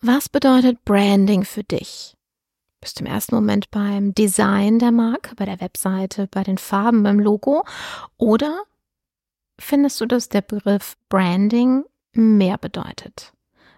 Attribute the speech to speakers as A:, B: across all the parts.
A: Was bedeutet Branding für dich? Bist du im ersten Moment beim Design der Marke, bei der Webseite, bei den Farben, beim Logo? Oder findest du, dass der Begriff Branding mehr bedeutet?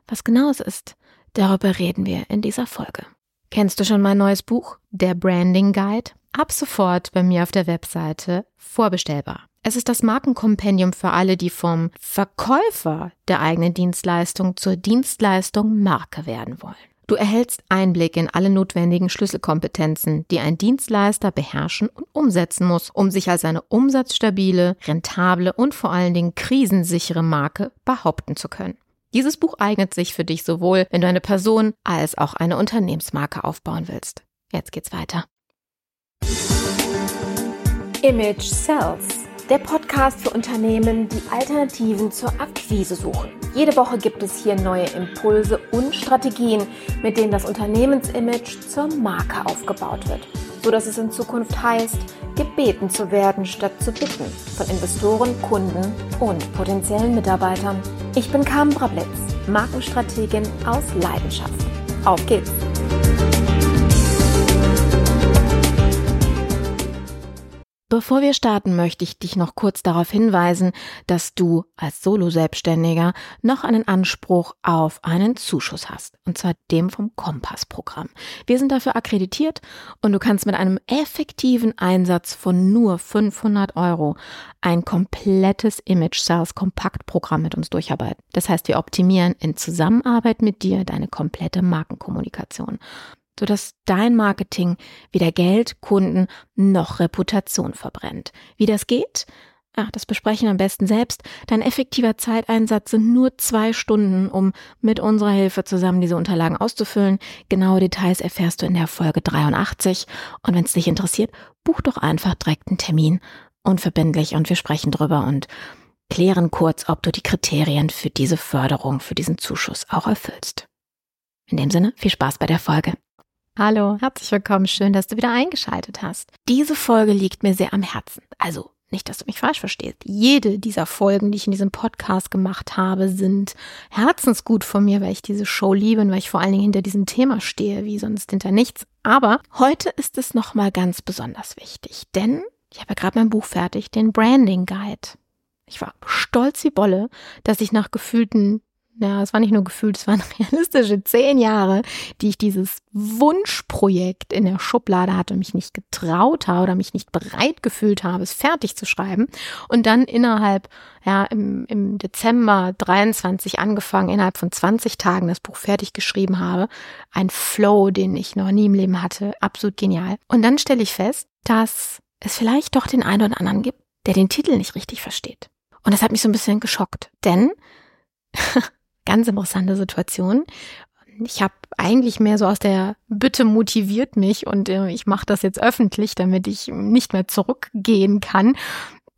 A: Was genau es ist, darüber reden wir in dieser Folge. Kennst du schon mein neues Buch, der Branding Guide? Ab sofort bei mir auf der Webseite vorbestellbar. Es ist das Markenkompendium für alle, die vom Verkäufer der eigenen Dienstleistung zur Dienstleistung Marke werden wollen. Du erhältst Einblick in alle notwendigen Schlüsselkompetenzen, die ein Dienstleister beherrschen und umsetzen muss, um sich als eine umsatzstabile, rentable und vor allen Dingen krisensichere Marke behaupten zu können. Dieses Buch eignet sich für dich sowohl, wenn du eine Person als auch eine Unternehmensmarke aufbauen willst. Jetzt geht's weiter.
B: Image Sells der Podcast für Unternehmen, die Alternativen zur Akquise suchen. Jede Woche gibt es hier neue Impulse und Strategien, mit denen das Unternehmensimage zur Marke aufgebaut wird, so dass es in Zukunft heißt, gebeten zu werden statt zu bitten von Investoren, Kunden und potenziellen Mitarbeitern. Ich bin Carmen Brablitz, Markenstrategin aus Leidenschaft. Auf geht's!
A: Bevor wir starten, möchte ich dich noch kurz darauf hinweisen, dass du als Solo-Selbstständiger noch einen Anspruch auf einen Zuschuss hast, und zwar dem vom Kompass-Programm. Wir sind dafür akkreditiert und du kannst mit einem effektiven Einsatz von nur 500 Euro ein komplettes Image Sales Kompaktprogramm mit uns durcharbeiten. Das heißt, wir optimieren in Zusammenarbeit mit dir deine komplette Markenkommunikation sodass dein Marketing weder Geld, Kunden noch Reputation verbrennt. Wie das geht? Ach, das besprechen wir am besten selbst. Dein effektiver Zeiteinsatz sind nur zwei Stunden, um mit unserer Hilfe zusammen diese Unterlagen auszufüllen. Genaue Details erfährst du in der Folge 83. Und wenn es dich interessiert, buch doch einfach direkt einen Termin. Unverbindlich und wir sprechen drüber und klären kurz, ob du die Kriterien für diese Förderung, für diesen Zuschuss auch erfüllst. In dem Sinne, viel Spaß bei der Folge. Hallo, herzlich willkommen. Schön, dass du wieder eingeschaltet hast. Diese Folge liegt mir sehr am Herzen. Also nicht, dass du mich falsch verstehst. Jede dieser Folgen, die ich in diesem Podcast gemacht habe, sind herzensgut von mir, weil ich diese Show liebe und weil ich vor allen Dingen hinter diesem Thema stehe, wie sonst hinter nichts. Aber heute ist es nochmal ganz besonders wichtig, denn ich habe ja gerade mein Buch fertig, den Branding Guide. Ich war stolz wie Bolle, dass ich nach gefühlten ja, es war nicht nur gefühlt, es waren realistische zehn Jahre, die ich dieses Wunschprojekt in der Schublade hatte mich nicht getraut habe oder mich nicht bereit gefühlt habe, es fertig zu schreiben. Und dann innerhalb, ja, im, im Dezember 23 angefangen, innerhalb von 20 Tagen das Buch fertig geschrieben habe. Ein Flow, den ich noch nie im Leben hatte. Absolut genial. Und dann stelle ich fest, dass es vielleicht doch den einen oder anderen gibt, der den Titel nicht richtig versteht. Und das hat mich so ein bisschen geschockt, denn ganz interessante Situation. Ich habe eigentlich mehr so aus der Bitte motiviert mich und äh, ich mache das jetzt öffentlich, damit ich nicht mehr zurückgehen kann.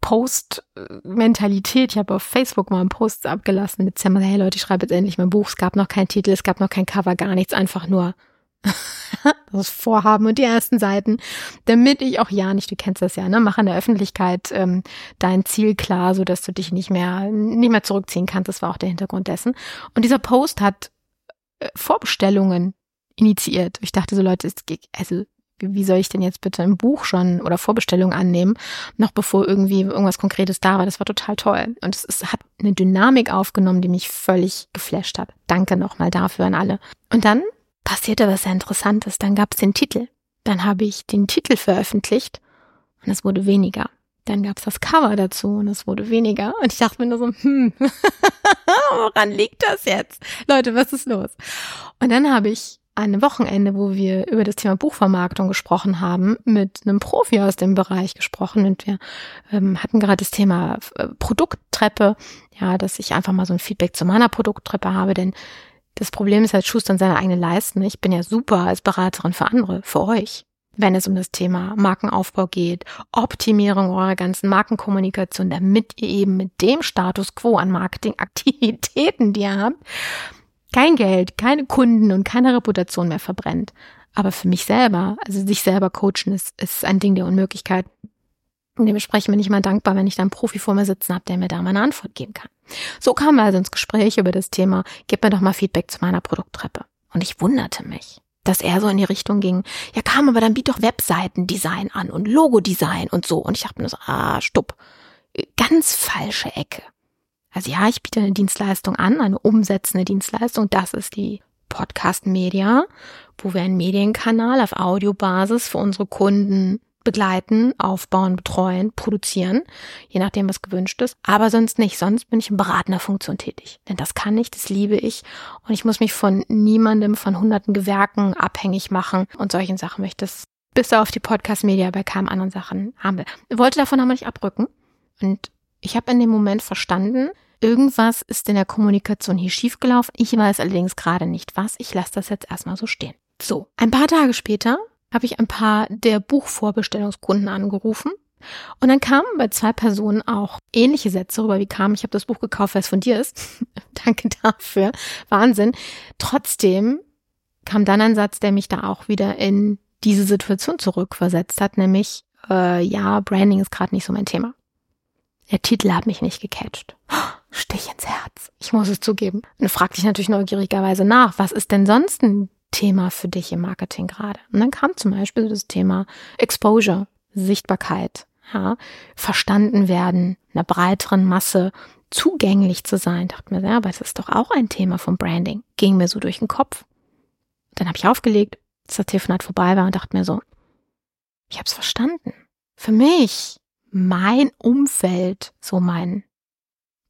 A: Post-Mentalität. Ich habe auf Facebook mal einen Post abgelassen im Dezember. Hey Leute, ich schreibe jetzt endlich mein Buch. Es gab noch keinen Titel, es gab noch kein Cover, gar nichts. Einfach nur das Vorhaben und die ersten Seiten, damit ich auch ja nicht, du kennst das ja, ne, mach in der Öffentlichkeit ähm, dein Ziel klar, so dass du dich nicht mehr nicht mehr zurückziehen kannst. Das war auch der Hintergrund dessen. Und dieser Post hat äh, Vorbestellungen initiiert. Ich dachte so Leute, geht, also wie soll ich denn jetzt bitte ein Buch schon oder Vorbestellung annehmen, noch bevor irgendwie irgendwas Konkretes da war. Das war total toll. Und es, es hat eine Dynamik aufgenommen, die mich völlig geflasht hat. Danke nochmal dafür an alle. Und dann passierte was sehr Interessantes. Dann gab es den Titel. Dann habe ich den Titel veröffentlicht und es wurde weniger. Dann gab es das Cover dazu und es wurde weniger. Und ich dachte mir nur so, hm, woran liegt das jetzt? Leute, was ist los? Und dann habe ich ein Wochenende, wo wir über das Thema Buchvermarktung gesprochen haben, mit einem Profi aus dem Bereich gesprochen und wir ähm, hatten gerade das Thema äh, Produkttreppe, ja, dass ich einfach mal so ein Feedback zu meiner Produkttreppe habe, denn das Problem ist halt, Schustern seine eigene Leisten. Ich bin ja super als Beraterin für andere, für euch. Wenn es um das Thema Markenaufbau geht, Optimierung eurer ganzen Markenkommunikation, damit ihr eben mit dem Status quo an Marketingaktivitäten, die ihr habt, kein Geld, keine Kunden und keine Reputation mehr verbrennt. Aber für mich selber, also sich selber coachen, ist, ist ein Ding der Unmöglichkeit. Und dementsprechend bin ich mal dankbar, wenn ich da einen Profi vor mir sitzen habe, der mir da mal eine Antwort geben kann. So kamen wir also ins Gespräch über das Thema, gib mir doch mal Feedback zu meiner Produkttreppe. Und ich wunderte mich, dass er so in die Richtung ging, ja kam, aber dann biet doch Webseitendesign an und Logodesign und so. Und ich dachte mir so, ah, stopp. Ganz falsche Ecke. Also ja, ich biete eine Dienstleistung an, eine umsetzende Dienstleistung. Das ist die Podcast Media, wo wir einen Medienkanal auf Audiobasis für unsere Kunden begleiten, aufbauen, betreuen, produzieren, je nachdem, was gewünscht ist. Aber sonst nicht. Sonst bin ich in beratender Funktion tätig. Denn das kann ich, das liebe ich. Und ich muss mich von niemandem, von hunderten Gewerken abhängig machen. Und solchen Sachen möchte ich das bis auf die Podcast-Media bei keinem anderen Sachen haben will. Ich wollte davon aber nicht abrücken. Und ich habe in dem Moment verstanden, irgendwas ist in der Kommunikation hier schiefgelaufen. Ich weiß allerdings gerade nicht was. Ich lasse das jetzt erstmal so stehen. So, ein paar Tage später habe ich ein paar der Buchvorbestellungskunden angerufen. Und dann kamen bei zwei Personen auch ähnliche Sätze rüber, wie kam, ich habe das Buch gekauft, weil es von dir ist. Danke dafür. Wahnsinn. Trotzdem kam dann ein Satz, der mich da auch wieder in diese Situation zurückversetzt hat, nämlich, äh, ja, Branding ist gerade nicht so mein Thema. Der Titel hat mich nicht gecatcht. Stich ins Herz. Ich muss es zugeben. Und fragte ich natürlich neugierigerweise nach, was ist denn sonst ein Thema für dich im Marketing gerade? Und dann kam zum Beispiel das Thema Exposure, Sichtbarkeit, ja, verstanden werden, einer breiteren Masse zugänglich zu sein. Ich dachte mir, ja, aber das ist doch auch ein Thema vom Branding. Ging mir so durch den Kopf. Dann habe ich aufgelegt, als das Telefonat vorbei war und dachte mir so, ich habe es verstanden. Für mich, mein Umfeld, so mein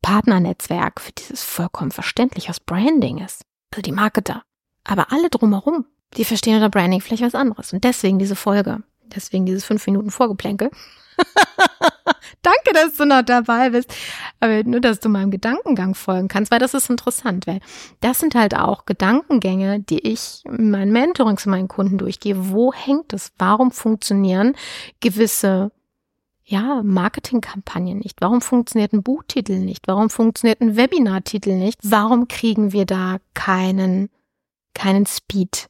A: Partnernetzwerk, für dieses vollkommen verständlich, was Branding ist. Also die Marketer, aber alle drumherum, die verstehen unter Branding vielleicht was anderes. Und deswegen diese Folge. Deswegen dieses fünf Minuten Vorgeplänkel. Danke, dass du noch dabei bist. Aber nur, dass du meinem Gedankengang folgen kannst, weil das ist interessant, weil das sind halt auch Gedankengänge, die ich in meinen Mentorings meinen Kunden durchgehe. Wo hängt es? Warum funktionieren gewisse ja, Marketingkampagnen nicht? Warum funktioniert ein Buchtitel nicht? Warum funktioniert ein Webinartitel nicht? Warum kriegen wir da keinen keinen Speed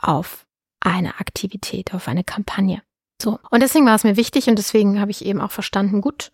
A: auf eine Aktivität, auf eine Kampagne. So. Und deswegen war es mir wichtig und deswegen habe ich eben auch verstanden, gut,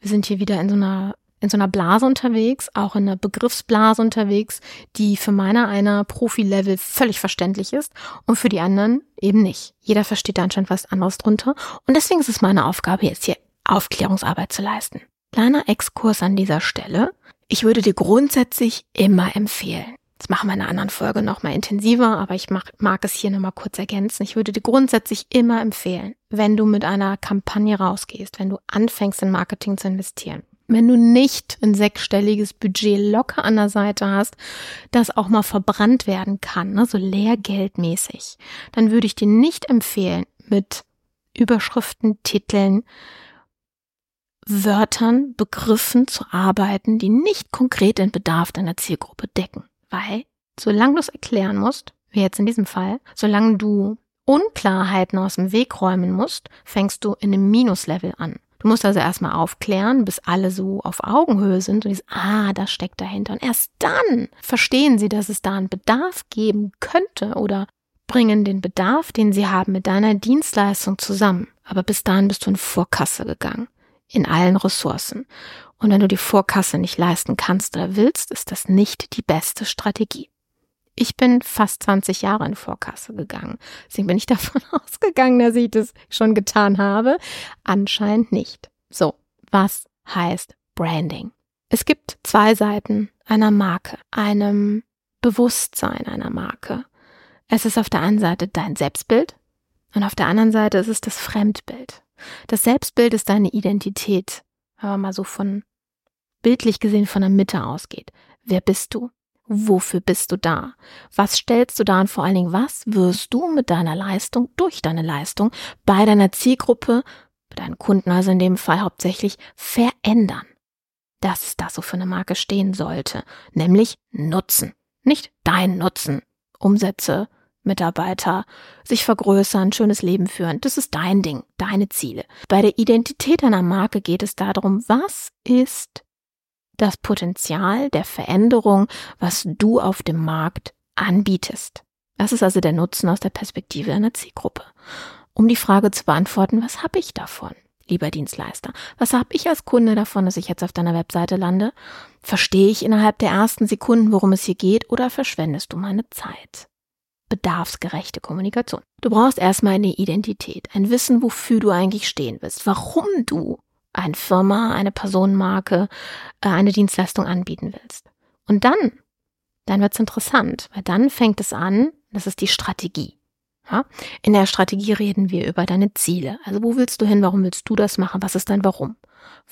A: wir sind hier wieder in so einer in so einer Blase unterwegs, auch in einer Begriffsblase unterwegs, die für meiner einer Profi-Level völlig verständlich ist und für die anderen eben nicht. Jeder versteht da anscheinend was anderes drunter und deswegen ist es meine Aufgabe, jetzt hier Aufklärungsarbeit zu leisten. Kleiner Exkurs an dieser Stelle. Ich würde dir grundsätzlich immer empfehlen, das machen wir in einer anderen Folge nochmal intensiver, aber ich mag, mag es hier nochmal kurz ergänzen. Ich würde dir grundsätzlich immer empfehlen, wenn du mit einer Kampagne rausgehst, wenn du anfängst in Marketing zu investieren, wenn du nicht ein sechsstelliges Budget locker an der Seite hast, das auch mal verbrannt werden kann, ne, so leergeldmäßig, dann würde ich dir nicht empfehlen, mit Überschriften, Titeln, Wörtern, Begriffen zu arbeiten, die nicht konkret den Bedarf deiner Zielgruppe decken. Weil, solange du es erklären musst, wie jetzt in diesem Fall, solange du Unklarheiten aus dem Weg räumen musst, fängst du in einem Minuslevel an. Du musst also erstmal aufklären, bis alle so auf Augenhöhe sind und die ah, das steckt dahinter. Und erst dann verstehen sie, dass es da einen Bedarf geben könnte oder bringen den Bedarf, den sie haben, mit deiner Dienstleistung zusammen. Aber bis dahin bist du in Vorkasse gegangen. In allen Ressourcen. Und wenn du die Vorkasse nicht leisten kannst oder willst, ist das nicht die beste Strategie. Ich bin fast 20 Jahre in Vorkasse gegangen. Deswegen bin ich davon ausgegangen, dass ich das schon getan habe. Anscheinend nicht. So, was heißt Branding? Es gibt zwei Seiten einer Marke, einem Bewusstsein einer Marke. Es ist auf der einen Seite dein Selbstbild und auf der anderen Seite ist es das Fremdbild. Das Selbstbild ist deine Identität, aber mal so von bildlich gesehen von der Mitte ausgeht. Wer bist du? Wofür bist du da? Was stellst du da und vor allen Dingen, was wirst du mit deiner Leistung, durch deine Leistung, bei deiner Zielgruppe, bei deinen Kunden also in dem Fall hauptsächlich, verändern? Das ist das, wofür eine Marke stehen sollte, nämlich Nutzen. Nicht dein Nutzen. Umsätze, Mitarbeiter, sich vergrößern, schönes Leben führen. Das ist dein Ding, deine Ziele. Bei der Identität einer Marke geht es darum, was ist das Potenzial der Veränderung, was du auf dem Markt anbietest. Das ist also der Nutzen aus der Perspektive einer Zielgruppe. Um die Frage zu beantworten, was habe ich davon, lieber Dienstleister? Was habe ich als Kunde davon, dass ich jetzt auf deiner Webseite lande? Verstehe ich innerhalb der ersten Sekunden, worum es hier geht, oder verschwendest du meine Zeit? bedarfsgerechte Kommunikation. Du brauchst erstmal eine Identität, ein Wissen, wofür du eigentlich stehen willst, warum du eine Firma, eine Personenmarke, äh, eine Dienstleistung anbieten willst. Und dann, dann wird's interessant, weil dann fängt es an, das ist die Strategie. Ja? In der Strategie reden wir über deine Ziele. Also wo willst du hin? Warum willst du das machen? Was ist dein Warum?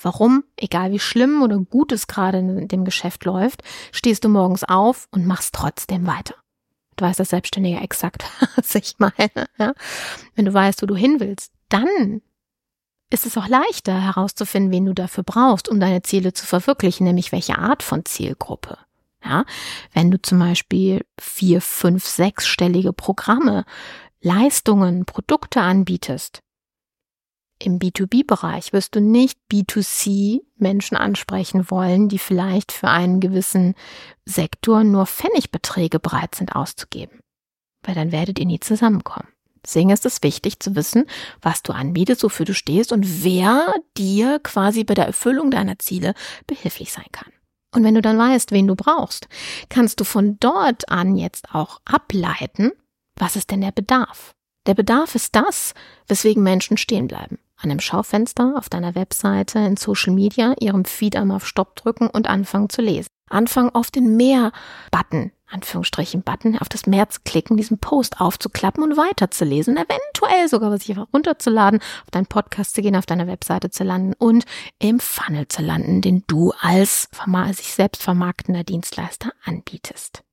A: Warum, egal wie schlimm oder gut es gerade in dem Geschäft läuft, stehst du morgens auf und machst trotzdem weiter. Du weißt das Selbstständige exakt, was ich meine. Ja? Wenn du weißt, wo du hin willst, dann ist es auch leichter herauszufinden, wen du dafür brauchst, um deine Ziele zu verwirklichen, nämlich welche Art von Zielgruppe. Ja, wenn du zum Beispiel vier, fünf, sechsstellige Programme, Leistungen, Produkte anbietest, im B2B-Bereich wirst du nicht B2C Menschen ansprechen wollen, die vielleicht für einen gewissen Sektor nur Pfennigbeträge bereit sind auszugeben. Weil dann werdet ihr nie zusammenkommen. Deswegen ist es wichtig zu wissen, was du anbietest, wofür du stehst und wer dir quasi bei der Erfüllung deiner Ziele behilflich sein kann. Und wenn du dann weißt, wen du brauchst, kannst du von dort an jetzt auch ableiten, was ist denn der Bedarf? Der Bedarf ist das, weswegen Menschen stehen bleiben. An einem Schaufenster, auf deiner Webseite, in Social Media, ihrem Feed einmal auf Stopp drücken und anfangen zu lesen. Anfangen auf den Mehr-Button Anführungsstrichen Button auf das Mehr zu klicken, diesen Post aufzuklappen und weiterzulesen, eventuell sogar was sich runterzuladen, auf deinen Podcast zu gehen, auf deiner Webseite zu landen und im Funnel zu landen, den du als sich selbst vermarktender Dienstleister anbietest.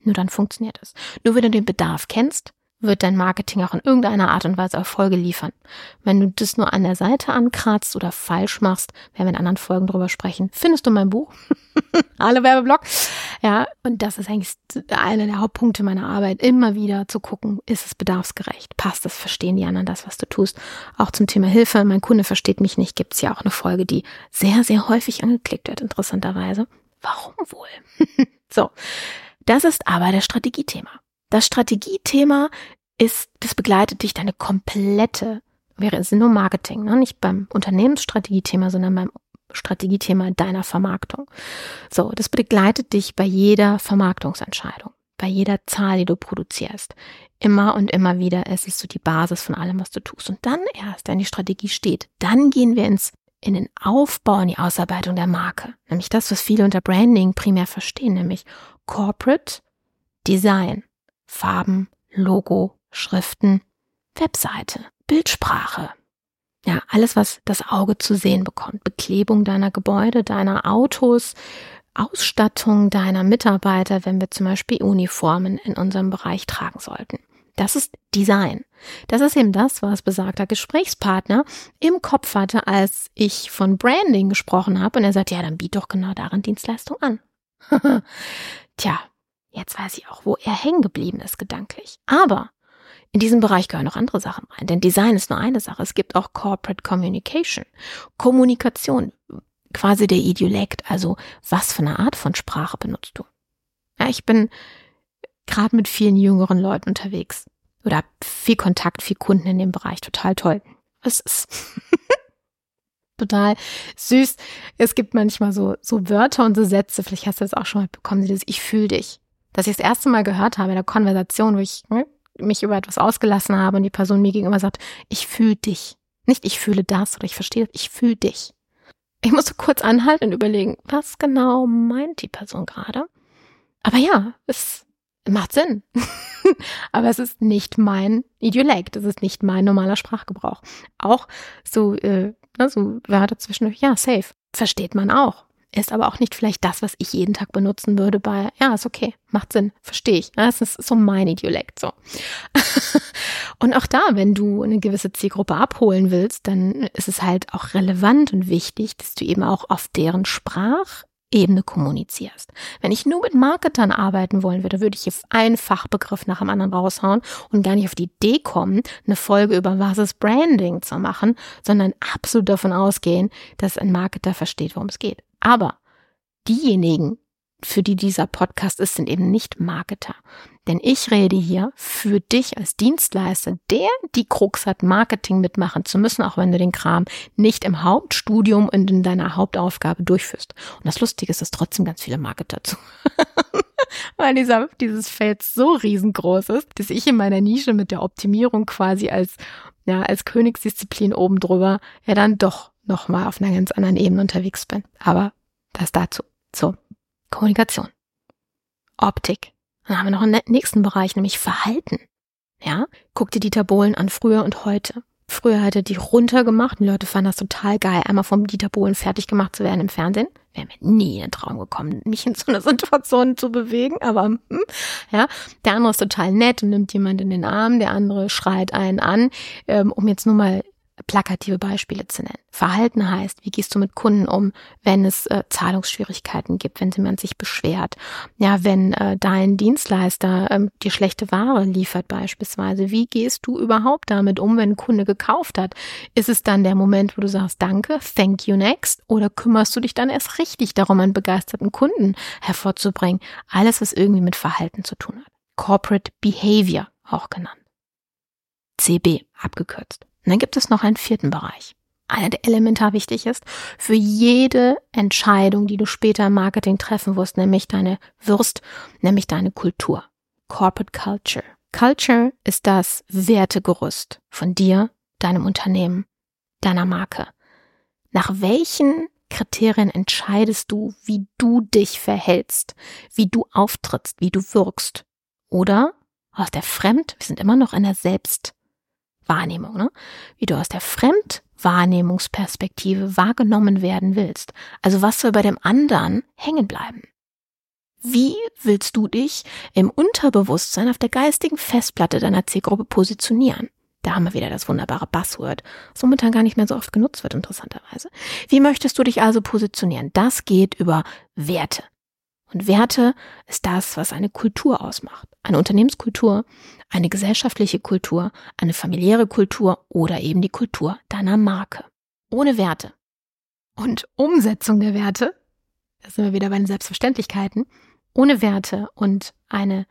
A: Nur dann funktioniert es. Nur wenn du den Bedarf kennst, wird dein Marketing auch in irgendeiner Art und Weise Erfolge liefern. Wenn du das nur an der Seite ankratzt oder falsch machst, werden wir in anderen Folgen drüber sprechen, findest du mein Buch. Alle Werbeblock. Ja, und das ist eigentlich einer der Hauptpunkte meiner Arbeit, immer wieder zu gucken, ist es bedarfsgerecht? Passt es? Verstehen die anderen das, was du tust? Auch zum Thema Hilfe, mein Kunde versteht mich nicht, gibt es ja auch eine Folge, die sehr, sehr häufig angeklickt wird, interessanterweise. Warum wohl? so. Das ist aber das Strategiethema. Das Strategiethema ist, das begleitet dich deine komplette, wäre es nur Marketing, ne? nicht beim Unternehmensstrategiethema, sondern beim Strategiethema deiner Vermarktung. So, das begleitet dich bei jeder Vermarktungsentscheidung, bei jeder Zahl, die du produzierst. Immer und immer wieder ist es so die Basis von allem, was du tust. Und dann erst, wenn die Strategie steht, dann gehen wir ins in den Aufbau, in die Ausarbeitung der Marke. Nämlich das, was viele unter Branding primär verstehen, nämlich Corporate Design. Farben, Logo, Schriften, Webseite, Bildsprache. Ja, alles, was das Auge zu sehen bekommt. Beklebung deiner Gebäude, deiner Autos, Ausstattung deiner Mitarbeiter, wenn wir zum Beispiel Uniformen in unserem Bereich tragen sollten. Das ist Design. Das ist eben das, was besagter Gesprächspartner im Kopf hatte, als ich von Branding gesprochen habe. Und er sagt, ja, dann biet doch genau darin Dienstleistung an. Tja, Jetzt weiß ich auch, wo er hängen geblieben ist gedanklich. Aber in diesem Bereich gehören noch andere Sachen rein, denn Design ist nur eine Sache. Es gibt auch Corporate Communication, Kommunikation, quasi der Idiolekt. Also was für eine Art von Sprache benutzt du? Ja, ich bin gerade mit vielen jüngeren Leuten unterwegs oder viel Kontakt, viel Kunden in dem Bereich. Total toll. Es ist total süß. Es gibt manchmal so, so Wörter und so Sätze, vielleicht hast du das auch schon mal bekommen, Ich fühle dich dass ich das erste Mal gehört habe in der Konversation, wo ich ne, mich über etwas ausgelassen habe und die Person mir gegenüber sagt, ich fühle dich. Nicht ich fühle das oder ich verstehe, ich fühle dich. Ich musste kurz anhalten und überlegen, was genau meint die Person gerade? Aber ja, es macht Sinn. Aber es ist nicht mein Idiolekt, es ist nicht mein normaler Sprachgebrauch. Auch so, äh, ne, so Wörter zwischendurch, ja, safe. Versteht man auch ist aber auch nicht vielleicht das, was ich jeden Tag benutzen würde bei, ja, ist okay, macht Sinn, verstehe ich. Das ist so mein Idiolekt, so. und auch da, wenn du eine gewisse Zielgruppe abholen willst, dann ist es halt auch relevant und wichtig, dass du eben auch auf deren Sprachebene kommunizierst. Wenn ich nur mit Marketern arbeiten wollen würde, würde ich hier einen Fachbegriff nach dem anderen raushauen und gar nicht auf die Idee kommen, eine Folge über was ist Branding zu machen, sondern absolut davon ausgehen, dass ein Marketer versteht, worum es geht. Aber diejenigen, für die dieser Podcast ist, sind eben nicht Marketer. Denn ich rede hier für dich als Dienstleister, der die Krux hat, Marketing mitmachen zu müssen, auch wenn du den Kram nicht im Hauptstudium und in deiner Hauptaufgabe durchführst. Und das Lustige ist, dass trotzdem ganz viele Marketer zu. Weil dieser, dieses Feld so riesengroß ist, dass ich in meiner Nische mit der Optimierung quasi als, ja, als Königsdisziplin oben drüber ja dann doch nochmal auf einer ganz anderen Ebene unterwegs bin. Aber das dazu. So. Kommunikation. Optik. Dann haben wir noch einen nächsten Bereich, nämlich Verhalten. Ja, guck dir Dieter Bohlen an, früher und heute. Früher er die runtergemacht und die Leute fanden das total geil, einmal vom Dieter Bohlen fertig gemacht zu werden im Fernsehen. Wäre mir nie in den Traum gekommen, mich in so eine Situation zu bewegen, aber hm, ja, der andere ist total nett und nimmt jemand in den Arm, der andere schreit einen an, ähm, um jetzt nur mal plakative Beispiele zu nennen. Verhalten heißt, wie gehst du mit Kunden um, wenn es äh, Zahlungsschwierigkeiten gibt, wenn jemand sich beschwert. Ja, wenn äh, dein Dienstleister ähm, dir schlechte Ware liefert beispielsweise, wie gehst du überhaupt damit um, wenn ein Kunde gekauft hat? Ist es dann der Moment, wo du sagst, danke, thank you next, oder kümmerst du dich dann erst richtig darum, einen begeisterten Kunden hervorzubringen? Alles, was irgendwie mit Verhalten zu tun hat. Corporate Behavior auch genannt. CB abgekürzt. Und dann gibt es noch einen vierten Bereich. Einer, der elementar wichtig ist für jede Entscheidung, die du später im Marketing treffen wirst, nämlich deine Würst, nämlich deine Kultur. Corporate Culture. Culture ist das Wertegerüst von dir, deinem Unternehmen, deiner Marke. Nach welchen Kriterien entscheidest du, wie du dich verhältst, wie du auftrittst, wie du wirkst? Oder aus der Fremd, wir sind immer noch in der Selbst Wahrnehmung, ne? wie du aus der Fremdwahrnehmungsperspektive wahrgenommen werden willst. Also was soll bei dem anderen hängen bleiben? Wie willst du dich im Unterbewusstsein auf der geistigen Festplatte deiner Zielgruppe positionieren? Da haben wir wieder das wunderbare Buzzword, das momentan gar nicht mehr so oft genutzt wird, interessanterweise. Wie möchtest du dich also positionieren? Das geht über Werte. Und Werte ist das, was eine Kultur ausmacht. Eine Unternehmenskultur, eine gesellschaftliche Kultur, eine familiäre Kultur oder eben die Kultur deiner Marke. Ohne Werte und Umsetzung der Werte, da sind wir wieder bei den Selbstverständlichkeiten, ohne Werte und eine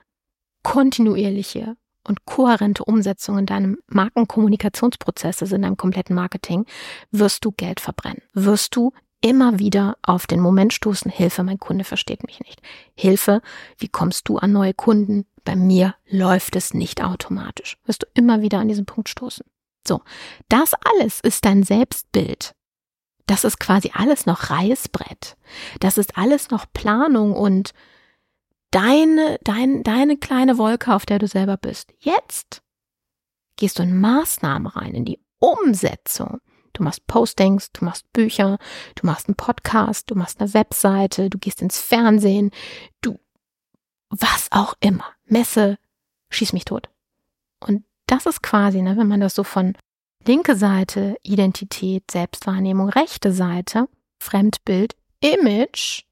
A: kontinuierliche und kohärente Umsetzung in deinem Markenkommunikationsprozess, also in deinem kompletten Marketing, wirst du Geld verbrennen. Wirst du immer wieder auf den Moment stoßen, Hilfe, mein Kunde versteht mich nicht. Hilfe, wie kommst du an neue Kunden? Bei mir läuft es nicht automatisch. Wirst du immer wieder an diesen Punkt stoßen. So, das alles ist dein Selbstbild. Das ist quasi alles noch Reißbrett. Das ist alles noch Planung und deine, dein, deine kleine Wolke, auf der du selber bist. Jetzt gehst du in Maßnahmen rein, in die Umsetzung. Du machst Postings, du machst Bücher, du machst einen Podcast, du machst eine Webseite, du gehst ins Fernsehen, du was auch immer. Messe, schieß mich tot. Und das ist quasi, ne, wenn man das so von linke Seite Identität, Selbstwahrnehmung, rechte Seite Fremdbild, Image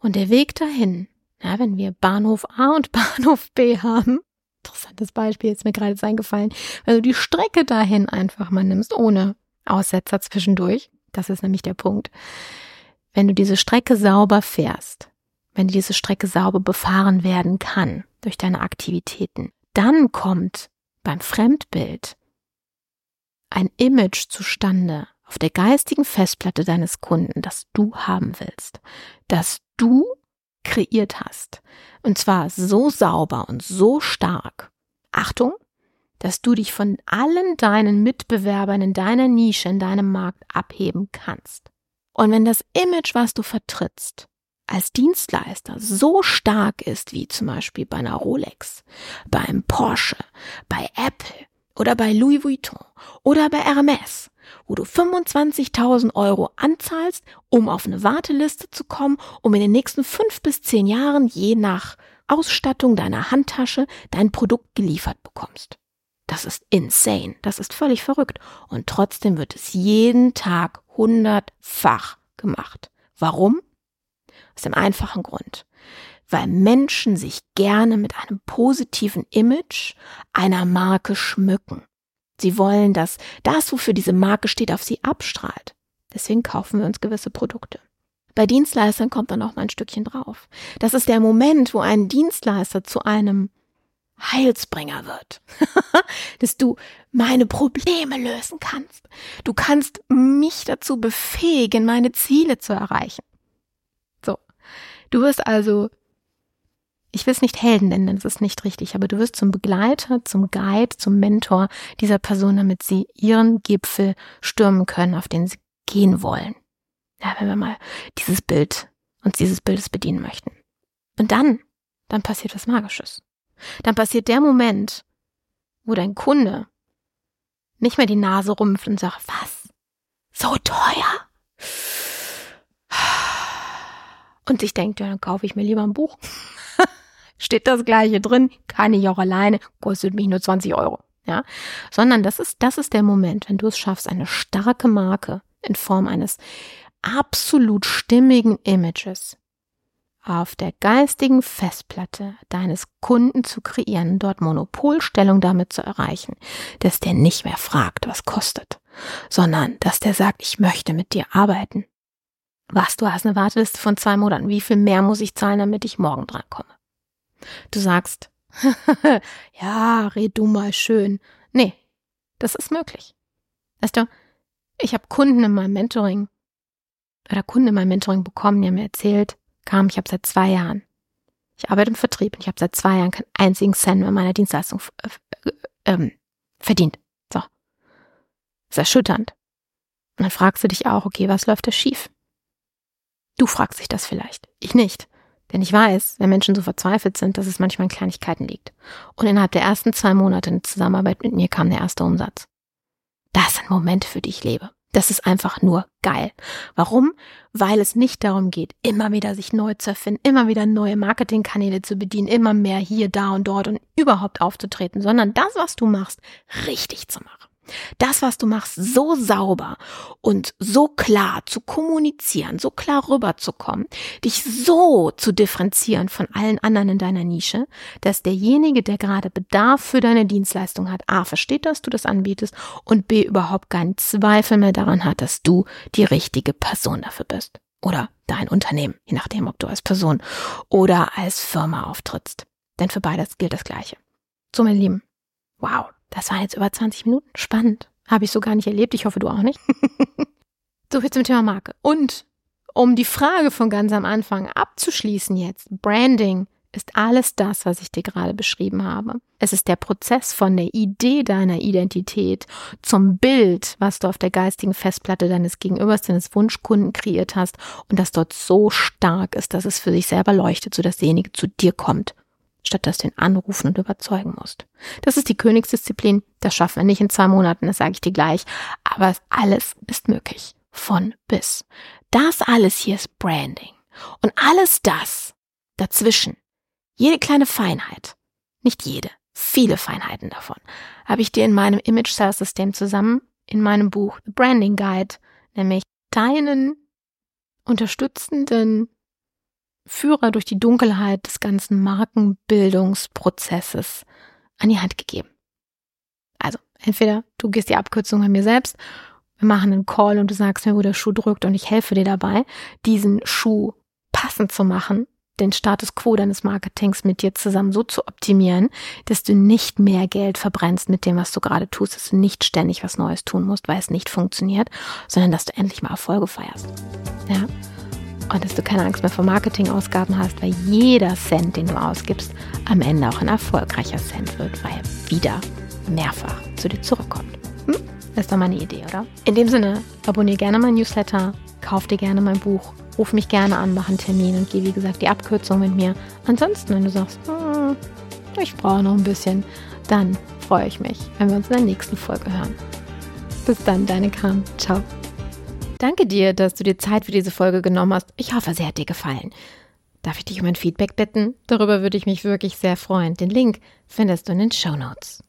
A: und der Weg dahin. Ja, wenn wir Bahnhof A und Bahnhof B haben, interessantes Beispiel, ist mir gerade eingefallen, wenn du die Strecke dahin einfach mal nimmst, ohne Aussetzer zwischendurch. Das ist nämlich der Punkt. Wenn du diese Strecke sauber fährst, wenn diese Strecke sauber befahren werden kann durch deine Aktivitäten, dann kommt beim Fremdbild ein Image zustande auf der geistigen Festplatte deines Kunden, das du haben willst, das du kreiert hast. Und zwar so sauber und so stark. Achtung, dass du dich von allen deinen Mitbewerbern in deiner Nische, in deinem Markt abheben kannst. Und wenn das Image, was du vertrittst, als Dienstleister so stark ist wie zum Beispiel bei einer Rolex, beim Porsche, bei Apple oder bei Louis Vuitton oder bei Hermes, wo du 25.000 Euro anzahlst, um auf eine Warteliste zu kommen, um in den nächsten fünf bis zehn Jahren je nach Ausstattung deiner Handtasche dein Produkt geliefert bekommst. Das ist insane. Das ist völlig verrückt. Und trotzdem wird es jeden Tag hundertfach gemacht. Warum? Aus dem einfachen Grund. Weil Menschen sich gerne mit einem positiven Image einer Marke schmücken. Sie wollen, dass das, wofür diese Marke steht, auf sie abstrahlt. Deswegen kaufen wir uns gewisse Produkte. Bei Dienstleistern kommt dann noch mal ein Stückchen drauf. Das ist der Moment, wo ein Dienstleister zu einem Heilsbringer wird. Dass du meine Probleme lösen kannst. Du kannst mich dazu befähigen, meine Ziele zu erreichen. Du wirst also, ich will es nicht Helden nennen, das ist nicht richtig, aber du wirst zum Begleiter, zum Guide, zum Mentor dieser Person, damit sie ihren Gipfel stürmen können, auf den sie gehen wollen. Ja, wenn wir mal dieses Bild, uns dieses Bildes bedienen möchten. Und dann, dann passiert was Magisches. Dann passiert der Moment, wo dein Kunde nicht mehr die Nase rumpft und sagt, was? So teuer? Und sich denkt, ja, dann kaufe ich mir lieber ein Buch. Steht das gleiche drin, kann ich auch alleine, kostet mich nur 20 Euro. Ja, sondern das ist, das ist der Moment, wenn du es schaffst, eine starke Marke in Form eines absolut stimmigen Images auf der geistigen Festplatte deines Kunden zu kreieren, dort Monopolstellung damit zu erreichen, dass der nicht mehr fragt, was kostet, sondern dass der sagt, ich möchte mit dir arbeiten. Was, du hast eine Warteliste von zwei Monaten, wie viel mehr muss ich zahlen, damit ich morgen drankomme? Du sagst, ja, red du mal schön. Nee, das ist möglich. Weißt du, ich habe Kunden in meinem Mentoring oder Kunden in meinem Mentoring bekommen, die haben mir erzählt, kam, ich habe seit zwei Jahren. Ich arbeite im Vertrieb und ich habe seit zwei Jahren keinen einzigen Cent mit meiner Dienstleistung äh, ähm, verdient. So. Das ist erschütternd. Und dann fragst du dich auch, okay, was läuft da schief? Du fragst dich das vielleicht. Ich nicht. Denn ich weiß, wenn Menschen so verzweifelt sind, dass es manchmal in Kleinigkeiten liegt. Und innerhalb der ersten zwei Monate in Zusammenarbeit mit mir kam der erste Umsatz. Das sind Momente, für die ich lebe. Das ist einfach nur geil. Warum? Weil es nicht darum geht, immer wieder sich neu zu erfinden, immer wieder neue Marketingkanäle zu bedienen, immer mehr hier, da und dort und überhaupt aufzutreten, sondern das, was du machst, richtig zu machen das, was du machst, so sauber und so klar zu kommunizieren, so klar rüberzukommen, dich so zu differenzieren von allen anderen in deiner Nische, dass derjenige, der gerade Bedarf für deine Dienstleistung hat, A, versteht, dass du das anbietest und B, überhaupt keinen Zweifel mehr daran hat, dass du die richtige Person dafür bist. Oder dein Unternehmen, je nachdem, ob du als Person oder als Firma auftrittst. Denn für beides gilt das Gleiche. So, meine Lieben, wow, das waren jetzt über 20 Minuten. Spannend. Habe ich so gar nicht erlebt. Ich hoffe, du auch nicht. so viel zum Thema Marke. Und um die Frage von ganz am Anfang abzuschließen jetzt, Branding ist alles das, was ich dir gerade beschrieben habe. Es ist der Prozess von der Idee deiner Identität zum Bild, was du auf der geistigen Festplatte deines Gegenübers, deines Wunschkunden kreiert hast und das dort so stark ist, dass es für sich selber leuchtet, sodass derjenige zu dir kommt statt dass du ihn anrufen und überzeugen musst. Das ist die Königsdisziplin, das schaffen wir nicht in zwei Monaten, das sage ich dir gleich, aber alles ist möglich. Von bis. Das alles hier ist Branding. Und alles das dazwischen, jede kleine Feinheit, nicht jede, viele Feinheiten davon, habe ich dir in meinem Image Sales System zusammen in meinem Buch The Branding Guide, nämlich deinen unterstützenden Führer durch die Dunkelheit des ganzen Markenbildungsprozesses an die Hand gegeben. Also, entweder du gehst die Abkürzung bei mir selbst, wir machen einen Call und du sagst mir, wo der Schuh drückt und ich helfe dir dabei, diesen Schuh passend zu machen, den Status quo deines Marketings mit dir zusammen so zu optimieren, dass du nicht mehr Geld verbrennst mit dem, was du gerade tust, dass du nicht ständig was Neues tun musst, weil es nicht funktioniert, sondern dass du endlich mal Erfolge feierst. Ja und dass du keine Angst mehr vor Marketingausgaben hast, weil jeder Cent, den du ausgibst, am Ende auch ein erfolgreicher Cent wird, weil er wieder mehrfach zu dir zurückkommt. Hm? Das ist doch mal eine Idee, oder? In dem Sinne, abonniere gerne mein Newsletter, kauf dir gerne mein Buch, ruf mich gerne an, mach einen Termin und geh, wie gesagt, die Abkürzung mit mir. Ansonsten, wenn du sagst, hm, ich brauche noch ein bisschen, dann freue ich mich, wenn wir uns in der nächsten Folge hören. Bis dann, deine Kram. Ciao. Danke dir, dass du dir Zeit für diese Folge genommen hast. Ich hoffe, sie hat dir gefallen. Darf ich dich um ein Feedback bitten? Darüber würde ich mich wirklich sehr freuen. Den Link findest du in den Show Notes.